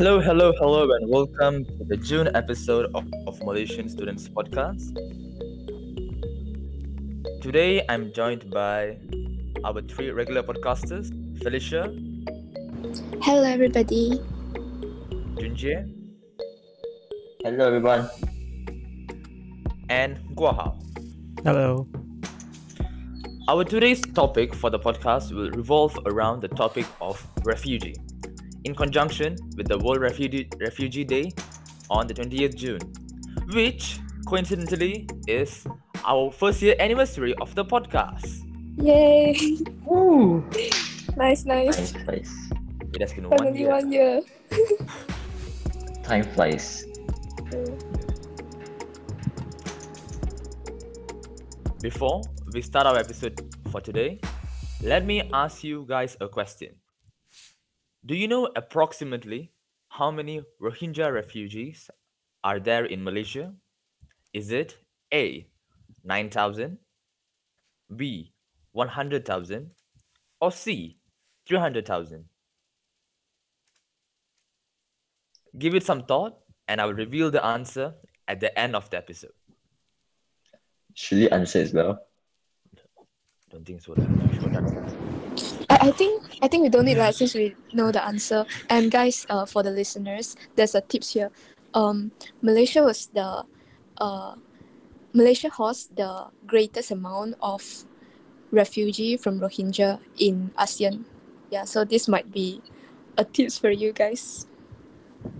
Hello, hello, hello, and welcome to the June episode of, of Malaysian Students Podcast. Today, I'm joined by our three regular podcasters Felicia, Hello, everybody. Junjie, Hello, everyone. and Guahao. Hello. Our today's topic for the podcast will revolve around the topic of refugee, in conjunction with the World Refugee, refugee Day on the 20th June, which coincidentally is our first year anniversary of the podcast. Yay! Woo! Nice, nice. Time flies. It has been one Finally, year. one year. Time flies. Before we start our episode for today, let me ask you guys a question. Do you know approximately how many Rohingya refugees are there in Malaysia? Is it A 9,000, B 100,000, or C 300,000? Give it some thought and I will reveal the answer at the end of the episode. Should we answer as well? Don't think so. lah. You should answer. I, I think I think we don't need that since we know the answer. And guys, uh, for the listeners, there's a tips here. Um, Malaysia was the, uh, Malaysia hosts the greatest amount of refugee from Rohingya in ASEAN. Yeah, so this might be a tips for you guys.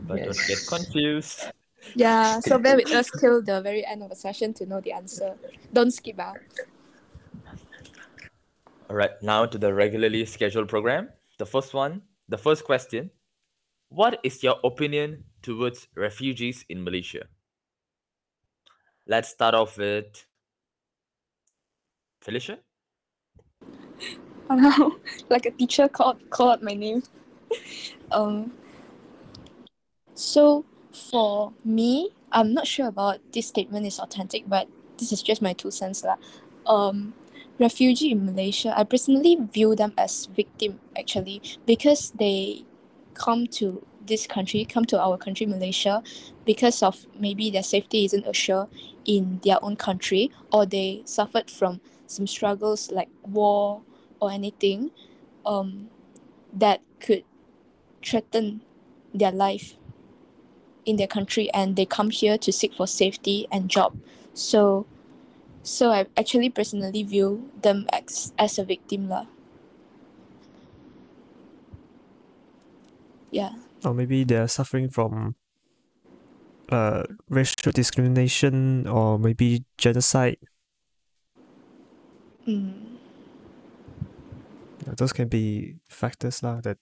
But don't get confused. Yeah, so bear with us till the very end of the session to know the answer. Don't skip ah. Right, now to the regularly scheduled program. The first one, the first question What is your opinion towards refugees in Malaysia? Let's start off with Felicia. Wow, like a teacher called called my name. um. So for me, I'm not sure about this statement is authentic, but this is just my two cents lah. Um, refugee in Malaysia, I personally view them as victim actually because they come to this country, come to our country, Malaysia, because of maybe their safety isn't assured in their own country, or they suffered from some struggles like war or anything um, that could threaten their life in their country and they come here to seek for safety and job. So so i actually personally view them as, as a victim lah. yeah Or maybe they're suffering from uh racial discrimination or maybe genocide. mm. Uh, Those can be factors lah that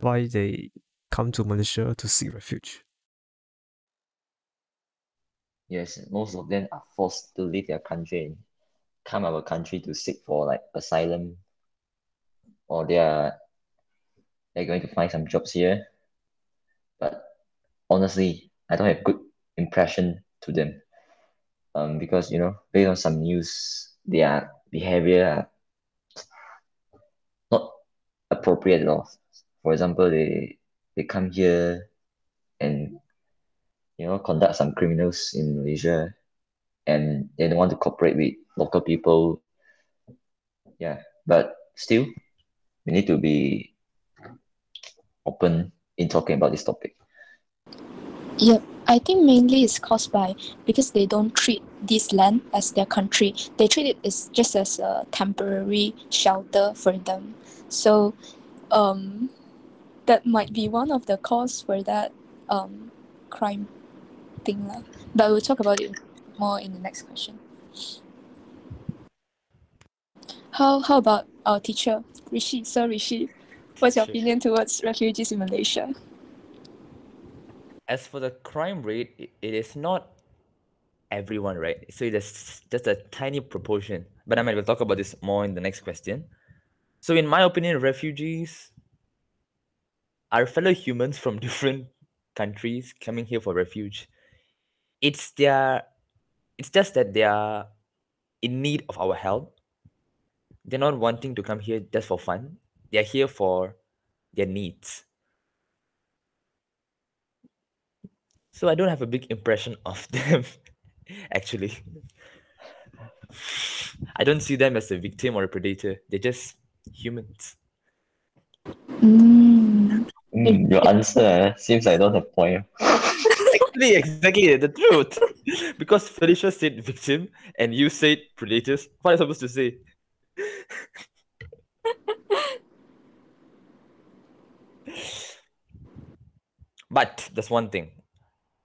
why they come to Malaysia to seek refuge. Yes, most of them are forced to leave their country and come our country to seek for like asylum, or they are they're going to find some jobs here. But honestly, I don't have good impression to them. Um, because you know, based on some news, their behavior are not appropriate at all. For example, they they come here and you know conduct some criminals in Malaysia and they don't want to cooperate with local people. Yeah, but still we need to be open in talking about this topic. Yep, I think mainly it's caused by because they don't treat this land as their country. They treat it as just as a temporary shelter for them. So, um, that might be one of the cause for that um crime thing lah. But we'll talk about it more in the next question. How how about our teacher Rishi? So Rishi, what's your opinion towards refugees in Malaysia? As for the crime rate, it is not everyone, right? So it's just a tiny proportion. But I might will talk about this more in the next question. So, in my opinion, refugees are fellow humans from different countries coming here for refuge. It's their, it's just that they are in need of our help. They're not wanting to come here just for fun. They're here for their needs. So I don't have a big impression of them, actually. I don't see them as a victim or a predator. They're just humans. Mm. Mm, your answer eh, seems like I don't have point. Exactly, exactly the truth. because Felicia said victim and you said predators. What am I supposed to say? but there's one thing.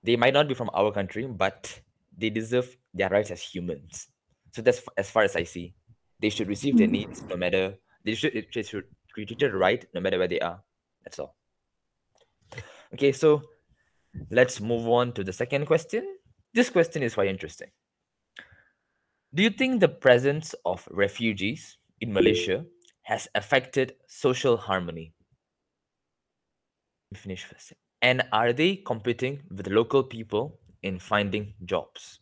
They might not be from our country, but they deserve their rights as humans. So that's as far as I see. They should receive their hmm. needs no matter they should they should be treated right no matter where they are. That's all. Okay, so let's move on to the second question. This question is quite interesting. Do you think the presence of refugees in Malaysia has affected social harmony? Let me Finish first. And are they competing with local people in finding jobs?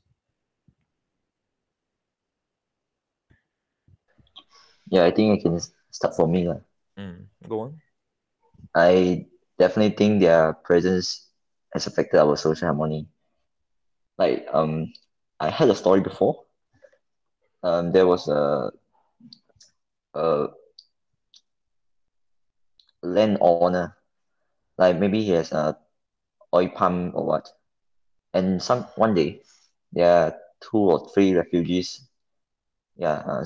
Yeah, I think I can start for me. Mm, go on. I definitely think their presence has affected our social harmony. Like um, I heard a story before. Um, there was a a landowner, like maybe he has a oil palm or what, and some one day there are two or three refugees. Yeah, uh,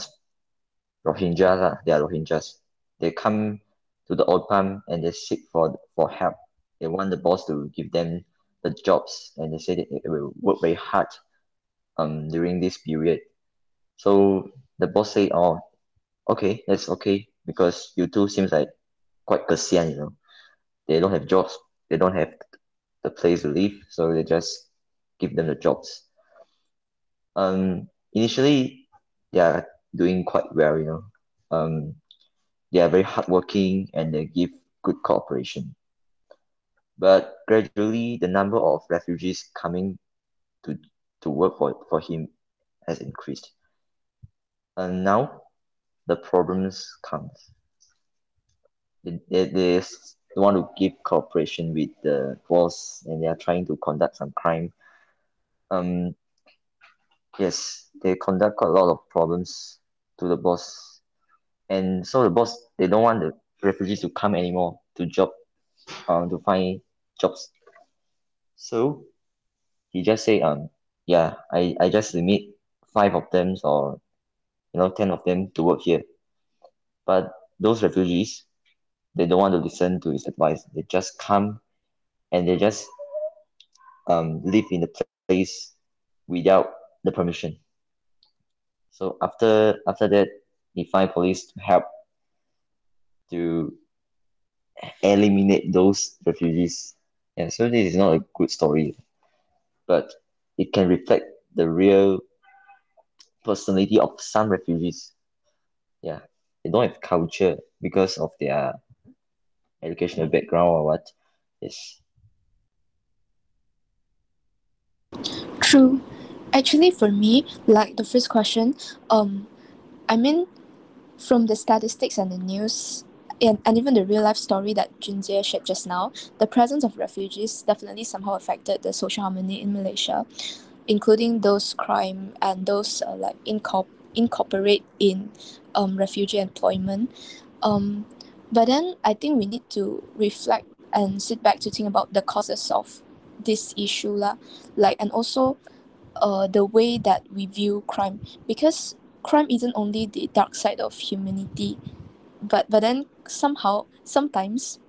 Rohingyas, lah, they are Rohingyas. They come to the oil palm and they seek for for help. They want the boss to give them the jobs, and they say that they will work very hard um during this period. So the boss say, "Oh, okay, that's okay because you two seems like quite kasian, you know. They don't have jobs, they don't have the place to live, so they just give them the jobs. Um, initially, they are doing quite well, you know. Um, they are very hardworking and they give good cooperation. But gradually, the number of refugees coming to to work for, for him has increased. And now, the problems comes. They, they, they want to give cooperation with the boss and they are trying to conduct some crime. Um, yes, they conduct a lot of problems to the boss. And so the boss, they don't want the refugees to come anymore to job, um, to find jobs. So he just say, um, yeah, I, I just limit five of them or, you know, 10 of them to work here. But those refugees, they don't want to listen to his advice. They just come and they just um, live in the place without the permission. So after after that, he find police to help to eliminate those refugees. And so this is not a good story, but it can reflect the real personality of some refugees. Yeah, they don't have culture because of their educational background or what. Yes. True. Actually, for me, like the first question, um, I mean, from the statistics and the news, and, and even the real life story that Junjie shared just now, the presence of refugees definitely somehow affected the social harmony in Malaysia, including those crime and those uh, like incorp- incorporate in um, refugee employment. Um, but then I think we need to reflect and sit back to think about the causes of this issue lah, like and also uh, the way that we view crime because crime isn't only the dark side of humanity but but then somehow sometimes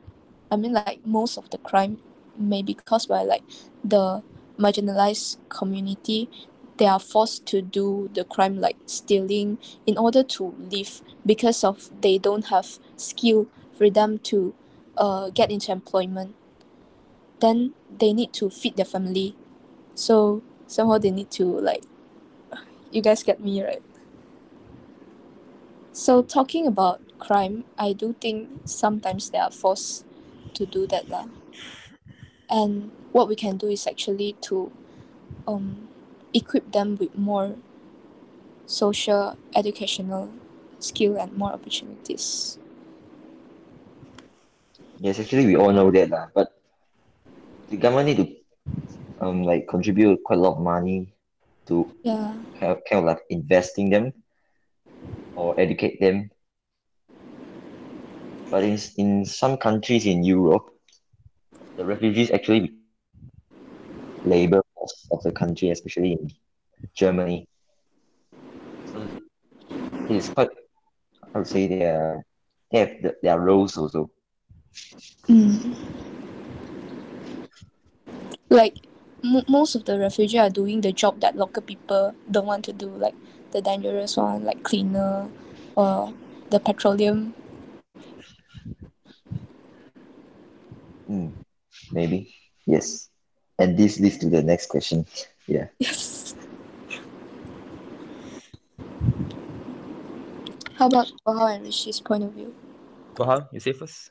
i mean like most of the crime may be caused by like the marginalized community. They are forced to do the crime like stealing in order to live because of they don't have skill for them to uh, get into employment. Then they need to feed their family. So somehow they need to like you guys get me right so talking about crime i do think sometimes they are forced to do that lah. and what we can do is actually to um, equip them with more social educational skill and more opportunities Yes, actually we all know that lah, but the government need to um like contribute quite a lot of money to Yeah. kind of, kind of like investing them or educate them. But in in some countries in Europe, the refugees actually labor of the country, especially in Germany. So it's quite I would say they are they have the, their roles also. Mm. Like mo- most of the refugees are doing the job that local people don't want to do, like the dangerous one, like cleaner or the petroleum. Mm, maybe. Yes. And this leads to the next question. Yeah. Yes. How about Bahao and Rishi's point of view? Toha, you say first.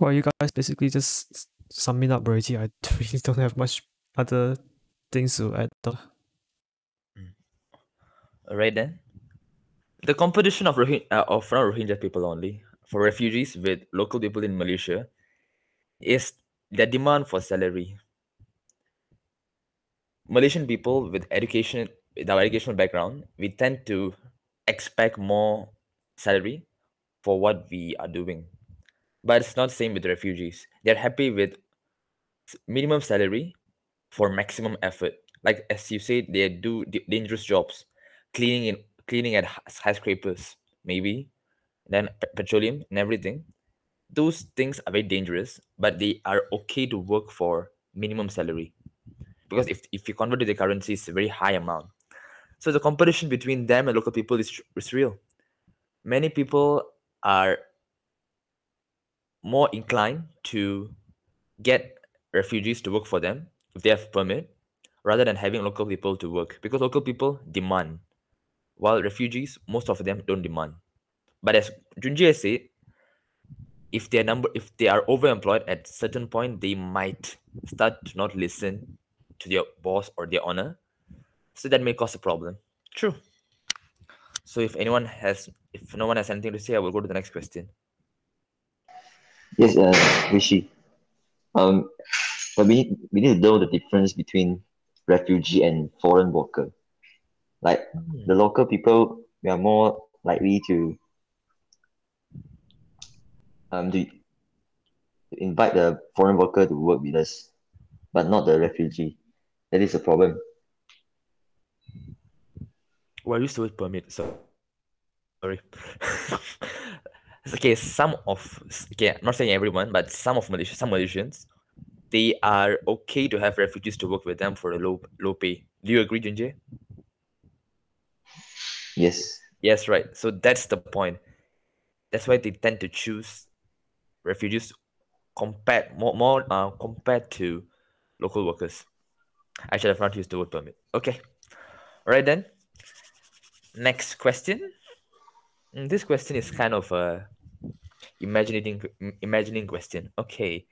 Well, you guys basically just s- sum it up already. I really don't have much other things to add. though. Alright then. The competition of Rohingya, uh, of Rohingya people only, for refugees with local people in Malaysia, is their demand for salary. Malaysian people with education, with our educational background, we tend to expect more salary for what we are doing. But it's not the same with refugees. They're happy with minimum salary for maximum effort. Like as you said, they do dangerous jobs, cleaning in cleaning at skyscrapers, maybe, then petroleum and everything. Those things are very dangerous, but they are okay to work for minimum salary because if if you convert to the currency, it's a very high amount. So the competition between them and local people is, is real. Many people are more inclined to get refugees to work for them if they have permit rather than having local people to work because local people demand while refugees most of them don't demand. But as Junjie said if their number if they are overemployed at certain point they might start to not listen to their boss or their owner. So that may cause a problem. True. So if anyone has if no one has anything to say i will go to the next question. Yes, uh, Rishi. Um, but we need, we need to know the difference between refugee and foreign worker. Like the local people, we are more likely to um to, to invite the foreign worker to work with us, but not the refugee. That is a problem. Well, used the word permit, so sorry. okay, some of okay, I'm not saying everyone, but some of Malaysia, some Malaysians, they are okay to have refugees to work with them for a low low pay. Do you agree, Junjie? Yes. Yes, right. So that's the point. That's why they tend to choose refugees compared more more uh, compared to local workers. I should have not used the word permit. Okay. All right then. Next question. Mm, This question is kind of a imagining imagining question. Okay.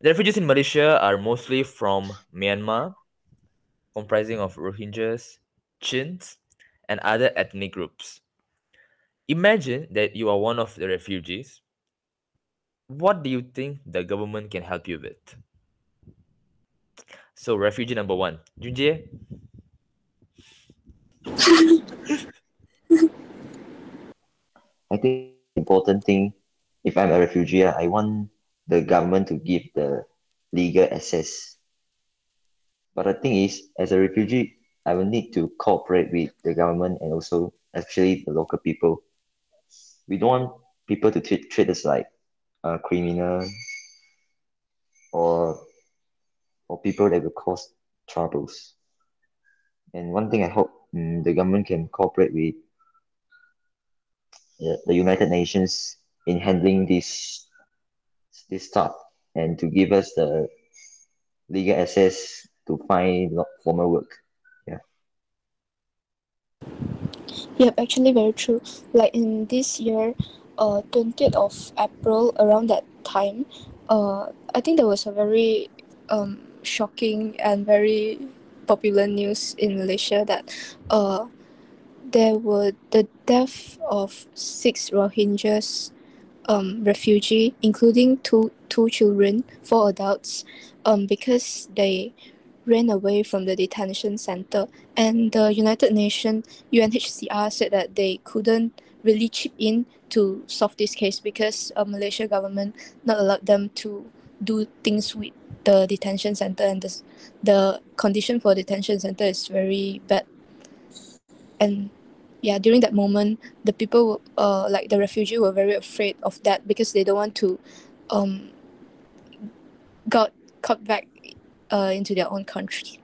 The refugees in Malaysia are mostly from Myanmar, comprising of Rohingyas, Chins, and other ethnic groups. Imagine that you are one of the refugees. What do you think the government can help you with? So, refugee number one, Junjie, I think important thing, if I'm a refugee, I want the government to give the legal access. But the thing is, as a refugee, I will need to cooperate with the government and also actually the local people. We don't want people to treat, treat us like a criminal or or people that will cause troubles. And one thing I hope mm, the government can cooperate with the, the United Nations in handling this this stuff and to give us the legal access to find formal work. Yep, actually very true. Like in this year, uh, 20th of April, around that time, uh, I think there was a very um, shocking and very popular news in Malaysia that uh, there were the death of six Rohingyas um, refugee, including two two children, four adults, um, because they ran away from the detention center. And the United Nations UNHCR said that they couldn't really chip in to solve this case because uh, Malaysia government not allowed them to do things with the detention center and the, the condition for detention center is very bad. And yeah, during that moment, the people, uh, like the refugee, were very afraid of that because they don't want to, um, got caught back, uh, into their own country,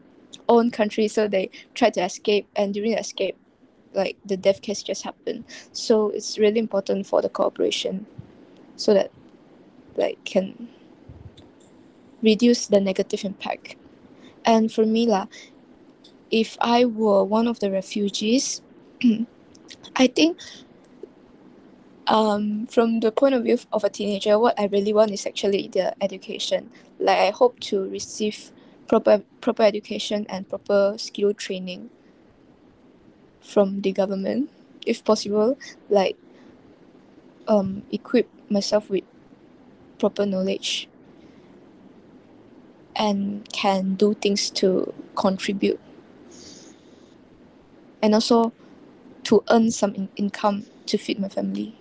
own country. So they tried to escape, and during the escape, like the death case just happened. So it's really important for the cooperation, so that, like, can reduce the negative impact. And for me, lah, if I were one of the refugees, I think um, from the point of view of a teenager, what I really want is actually the education. Like I hope to receive proper proper education and proper skill training from the government, if possible. Like um, equip myself with proper knowledge and can do things to contribute and also to earn some in- income to feed my family.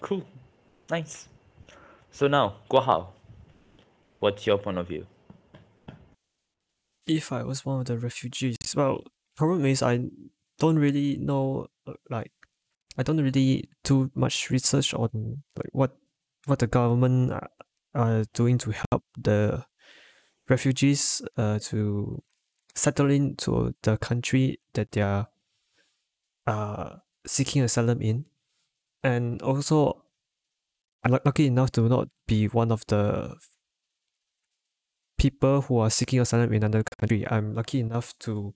Cool. Nice. So now, Guahao, what's your point of view? If I was one of the refugees, well, problem is I don't really know uh, like I don't really do much research on like what what the government are, are doing to help the refugees uh, to settle into the country that they are uh, seeking asylum in, and also I'm lucky enough to not be one of the people who are seeking asylum in another country. I'm lucky enough to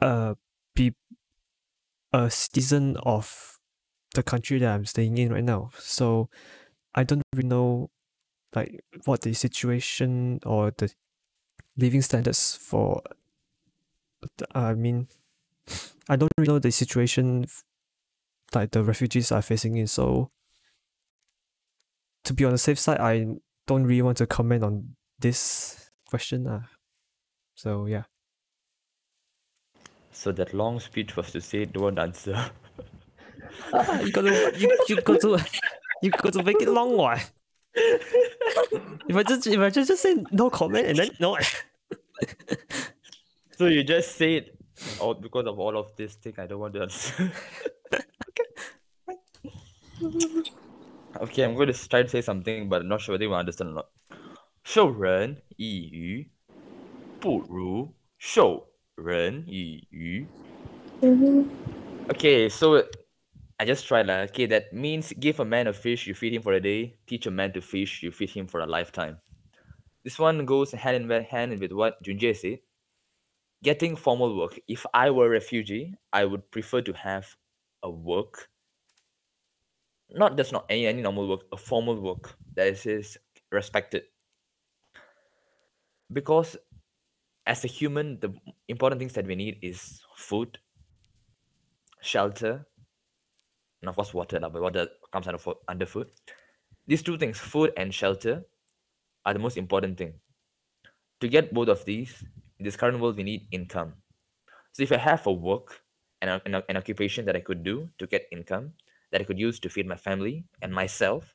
uh be a citizen of the country that I'm staying in right now. So I don't really know like what the situation or the living standards for I mean I don't really know the situation like the refugees are facing in so to be on the safe side I don't really want to comment on this question uh. so yeah So that long speech was to say don't answer. you got to you, you got to you got to make it long one. if I just if I just, just say no comment and then no so you just said, oh, because of all of this thing, I don't want to answer. okay, okay, I'm going to try to say something, but I'm not sure whether you understand or not. 授人以鱼，不如授人以渔。Okay, so I just tried lah. Okay, that means give a man a fish, you feed him for a day. Teach a man to fish, you feed him for a lifetime. This one goes hand in hand with what Junjie said. Getting formal work. If I were a refugee, I would prefer to have a work, not just not any any normal work, a formal work that is is respected. because as a human, the important things that we need is food, shelter, and of course water. But water comes under under food. These two things, food and shelter, are the most important thing. To get both of these, in this current world, we need income. So if I have a work and an, an occupation that I could do to get income, that I could use to feed my family and myself,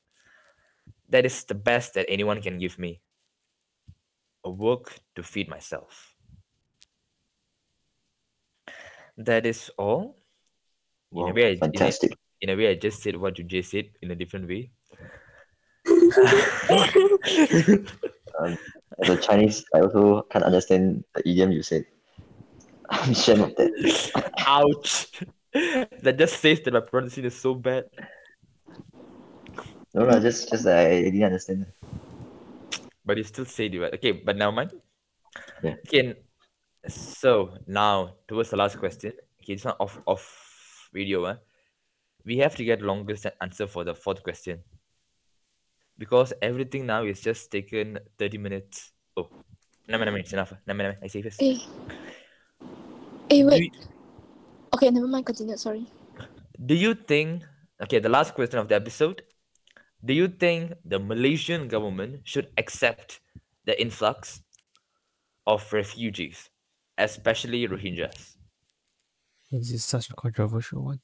that is the best that anyone can give me. A work to feed myself. That is all. In a way, I- in a- fantastic. in a way, I just said what you just said in a different way. Um, as a Chinese, I also can't understand the idiom you said. I'm ashamed of that. Ouch! that just says that my pronunciation is so bad. No, no, just just I didn't understand. But you still said it right. Okay, but now mind. Yeah. Okay. So now towards the last question. Okay, it's not off off video. Uh, we have to get longest answer for the fourth question. Because everything now is just taken 30 minutes. Oh, no, no, no, it's enough. No, no, no, I say first. Eh, eh Do wait. you- Okay, never mind. Continue. Sorry. do you think okay the last question of the episode do you think the Malaysian government should accept the influx of refugees, especially Rohingyas? This is such a controversial one.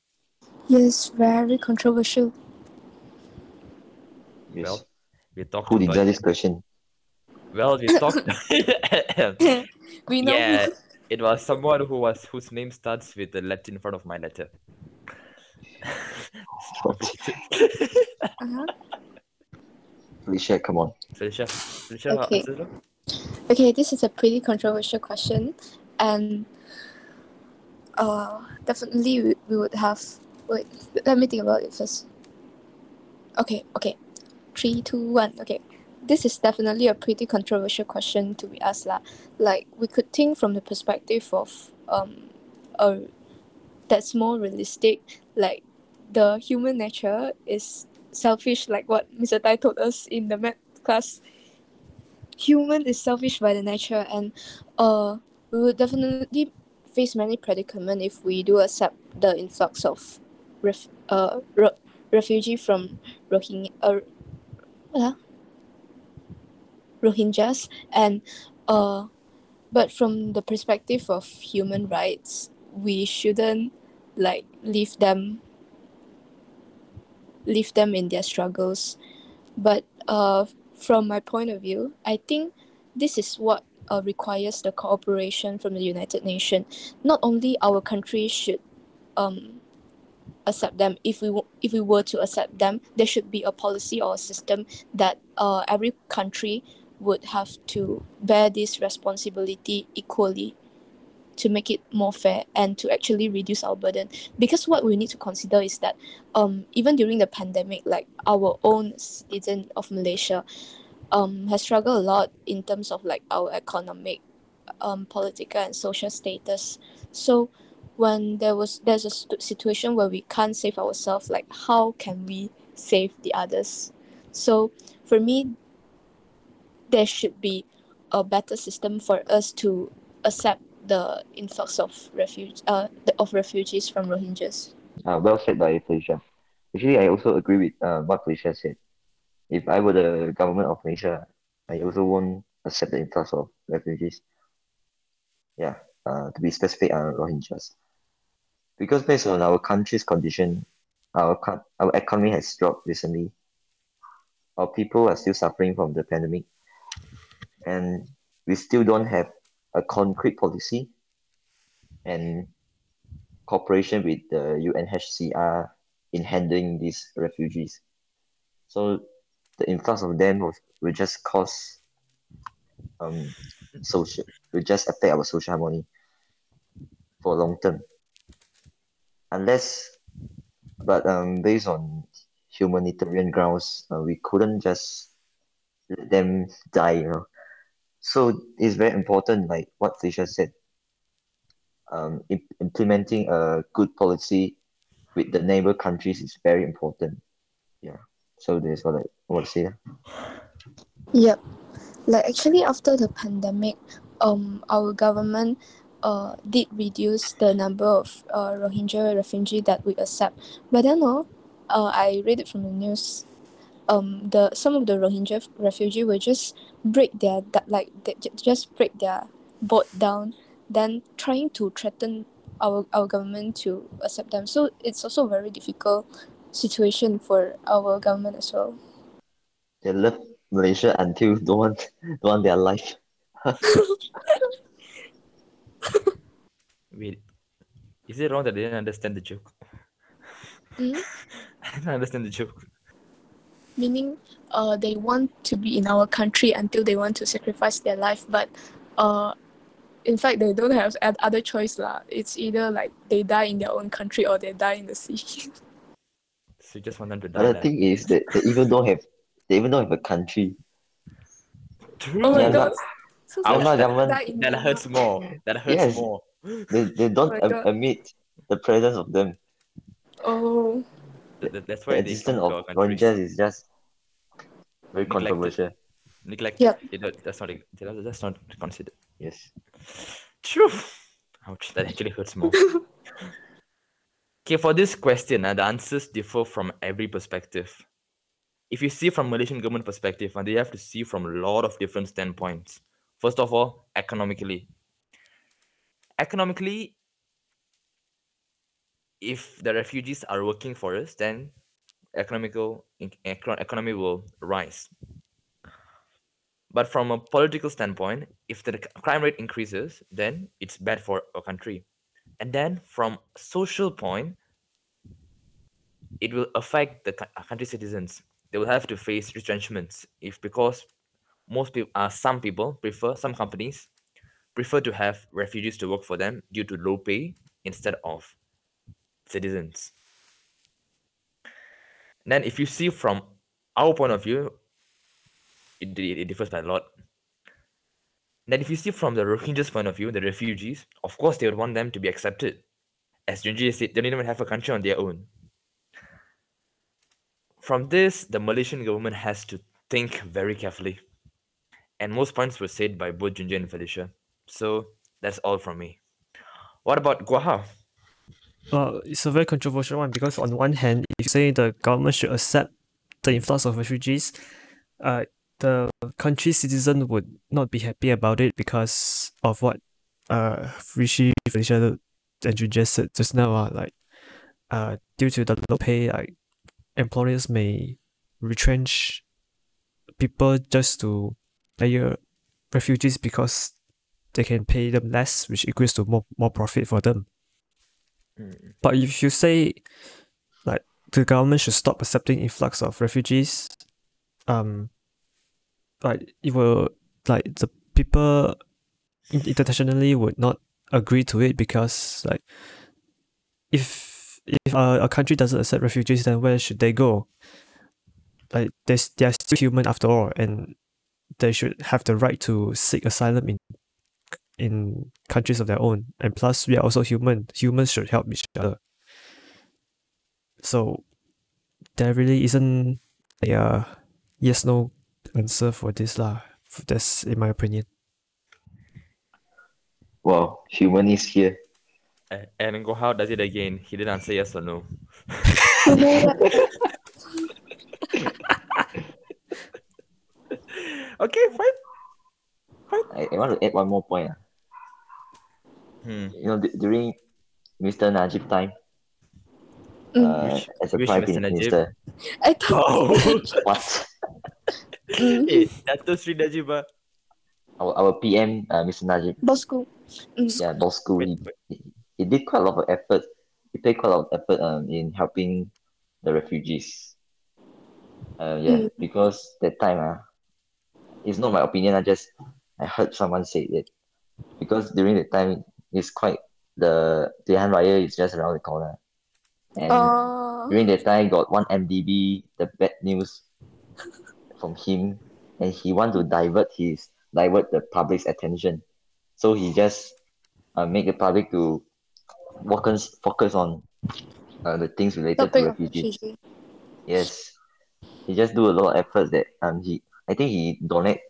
Yes, very controversial. Yes. Well, we talked Who did about this question? well, we talked. we know. yeah, it was someone who was whose name starts with the letter in front of my letter. Uh-huh. Felicia, come on. Felicia, Felicia, Okay. answer it. Okay, this is a pretty controversial question, and uh, definitely we, we would have. Wait, let me think about it first. Okay, okay, three, two, one. Okay, this is definitely a pretty controversial question to be asked lah. Like we could think from the perspective of um, a that's more realistic. Like the human nature is selfish, like what Mr. Tai told us in the math class human is selfish by the nature and uh we would definitely face many predicament if we do accept the influx of ref, uh ro- refugee from Rohingya uh? Rohingyas and uh but from the perspective of human rights we shouldn't like leave them leave them in their struggles but uh from my point of view, I think this is what uh, requires the cooperation from the United Nations. Not only our country should um, accept them. If we w- if we were to accept them, there should be a policy or a system that uh, every country would have to bear this responsibility equally to make it more fair and to actually reduce our burden. Because what we need to consider is that um even during the pandemic like our own citizen of malaysia um has struggled a lot in terms of like our economic um political and social status. So when there was there's a situation where we can't save ourselves like how can we save the others? So for me there should be a better system for us to accept the influx of refuge uh of refugees from Rohingyas. Uh, well said by Felicia. Actually, I also agree with uh, what Felicia said. If I were the government of Malaysia, I also won't accept the influx of refugees. Yeah, uh, to be specific, uh, Rohingyas. Because based on our country's condition, our our economy has dropped recently. Our people are still suffering from the pandemic, and we still don't have a concrete policy and cooperation with the UNHCR in handling these refugees. So the influx of them will, will just cause um social will just affect our social harmony for long term. Unless but um based on humanitarian grounds, uh, we couldn't just let them die, you know. So it's very important, like what Felicia said, um, im- implementing a good policy with the neighbor countries is very important. Yeah. So that's what I want to say. Yep. Like actually after the pandemic, um our government uh did reduce the number of uh Rohingya refugee that we accept. But then uh, uh I read it from the news. Um the some of the Rohingya refugee will just break their that like they just break their boat down, then trying to threaten our our government to accept them. So it's also a very difficult situation for our government as well. They love Malaysia until don't want don't want their life. Wait, is it wrong that I didn't understand the joke? Mm? I didn't understand the joke. Meaning uh, they want to be in our country until they want to sacrifice their life but uh, in fact they don't have oth- other choice lah. it's either like they die in their own country or they die in the sea So you just want them to die. But the lah. thing is that they even don't have they even don't have a country. True. oh my god so our sad. government That hurts more. That hurts Yes. more. they, they don't my am- God. admit the presence of them. oh Th- th- That's The why they existence of our countries. Is just very Neglected. controversial. Neglect. Yep. You know, that's not. That's not considered. Yes. True. Ouch. That actually hurts more. okay, for this question, uh, the answers differ from every perspective. if you see from Malaysian government perspective, and they have to see from a lot of different standpoints. First of all, economically. Economically, if the refugees are working for us, then economical economy will rise. But from a political standpoint, if the crime rate increases, then it's bad for a country. And then from social point, it will affect the cou- country citizens. They will have to face retrenchments if because most people, uh, some people prefer some companies prefer to have refugees to work for them due to low pay instead of citizens. Then, if you see from our point of view, it, di- it differs by a lot. Then, if you see from the Rohingyas' point of view, the refugees, of course, they would want them to be accepted. As Junjie said, they don't even have a country on their own. From this, the Malaysian government has to think very carefully. And most points were said by both Junjie and Felicia. So, that's all from me. What about Guaha? Well, it's a very controversial one because on one hand, if you say the government should accept the influx of refugees, uh, the country citizen would not be happy about it because of what uh Rishi Felicia and you just said just now. Uh, like uh due to the low pay, like employers may retrench people just to hire refugees because they can pay them less, which equals to more more profit for them. But if you say like the government should stop accepting influx of refugees, um, like it will like the people internationally would not agree to it because like if if a, a country doesn't accept refugees, then where should they go? Like there's they are still human after all, and they should have the right to seek asylum in in countries of their own. And plus, we are also human. Humans should help each other. So there really isn't a uh, yes no answer for this lah. That's in my opinion. Well, human is here. A- And Guaha does it again. He didn't answer yes or no. Okay, fine. I, I want to add one more point. ah. Hmm. You know, d- during Mr. Najib time, Mm. uh, Which- as a which prime minister, I thought Oh, what? mm, eh, Dato Sri Najiba. Our, our PM, uh, Mr. Najib, Bossku. Mm. yeah, Bossku, he, he, he did quite a lot of effort. He paid quite a lot of effort um, in helping the refugees. Uh, yeah, Mm. because that time, uh, it's not my opinion. I just I heard someone say it. Because during the time, it's quite the Pilihan Raya is just around the corner, and Oh. during that time, got one MDB the bad news from him, and he want to divert his divert the public's attention, so he just uh, make the public to focus focus on uh, the things related Topic to refugees. refugee. Yes, he just do a lot of efforts that um he I think he donate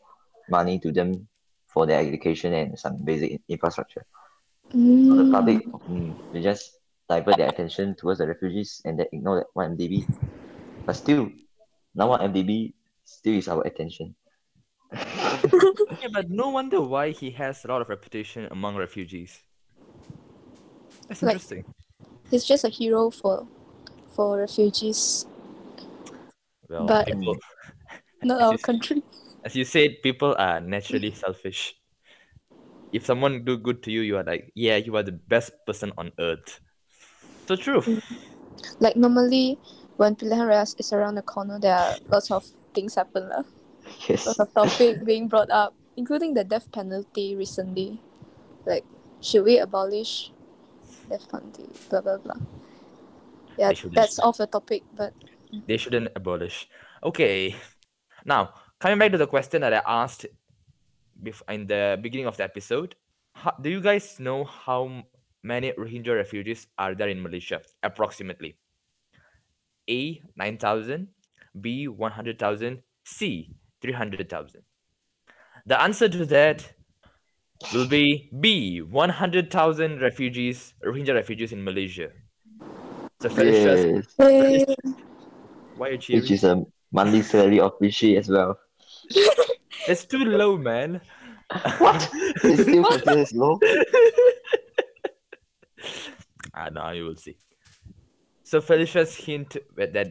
money to them for their education and some basic in- infrastructure. So the Mm. public mm, they just divert their attention towards the refugees and they ignore that one MDB. But still, now one MDB still is our attention. Yeah, but no wonder why he has a lot of reputation among refugees. That's Like- interesting. He's just a hero for for refugees, Well, but- people, not our country. as you said, people are naturally selfish. If someone do good to you, you are like, yeah, you are the best person on earth. So true. Mm. Like normally, when Pilihan Raya is around the corner, there are lots of things happen lah. Yes. Lots of topic being brought up, including the death penalty recently. Like, should we abolish death penalty? Blah blah blah. Yeah, They should- they that's off the topic, but They shouldn't abolish. Okay. Now, coming back to the question that I asked bef- in the beginning of the episode, how, do you guys know how many Rohingya refugees are there in Malaysia, approximately? A, 9,000, B, 100,000, C, 300,000. The answer to that will be B, 100,000 refugees, Rohingya refugees in Malaysia. So, Felicia, Yes. Why are you cheering? Which is a monthly salary of Rishi as well. It's too low, man. What? It's still considered low. Ah, no, you will see. So Felicia's hint that that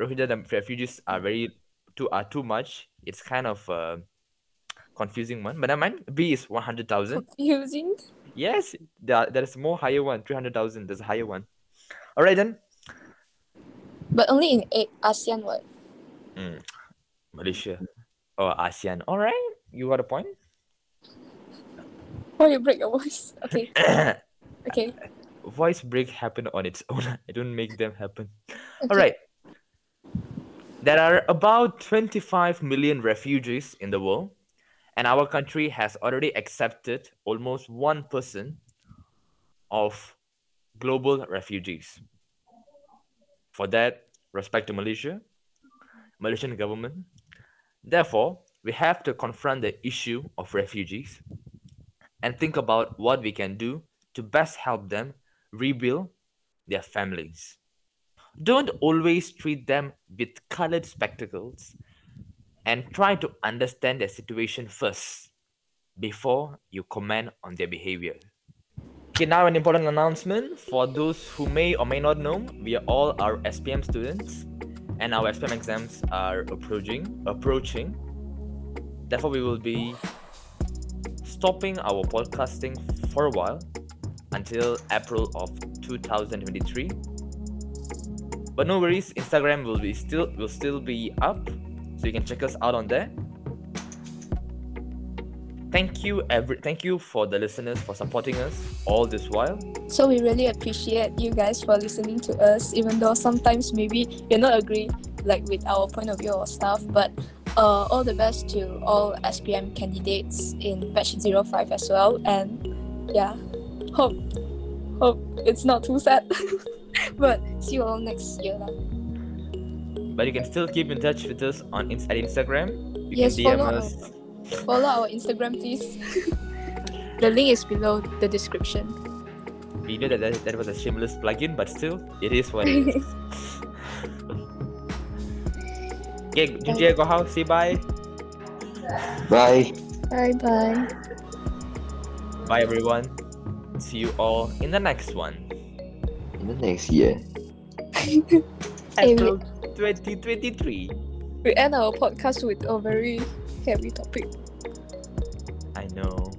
Rohingya refugees are very too are too much. It's kind of a confusing one, but I mind B is one hundred thousand. Confusing. Yes, there there is more higher one, three hundred thousand. There's a higher one. All right then. But only in A- ASEAN what? Mm, Malaysia or ASEAN. All right, you got a point. Why you break your voice? Okay. Okay. Voice break happen on its own. I don't make them happen. All Okay. right. There are about 25 million refugees in the world, and our country has already accepted almost 1% of global refugees. For that, respect to Malaysia, Malaysian government. Therefore, we have to confront the issue of refugees and think about what we can do to best help them rebuild their families. Don't always treat them with colored spectacles and try to understand their situation first before you comment on their behavior. Okay, now an important announcement for those who may or may not know, we are all our SPM students and our SPM exams are approaching approaching. Therefore, we will be stopping our podcasting for a while until April of 2023. But no worries, Instagram will be still will still be up, so you can check us out on there. Thank you every thank you for the listeners for supporting us all this while. So we really appreciate you guys for listening to us, even though sometimes maybe you're not agree like with our point of view or stuff. But uh, all the best to all SPM candidates in batch 05 as well. And yeah, hope hope it's not too sad. but see you all next year. lah. But you can still keep in touch with us on at Instagram. You Yes, can DM us. Follow our Instagram, please. the link is below the description. We know that, that that was a shameless plugin, but still, it is what it is. okay, Junjie, go how? Say bye. Bye. bye bye. Bye, everyone. See you all in the next one. In the next year. Hey, April 2023. We end our podcast with a very heavy topic. I know.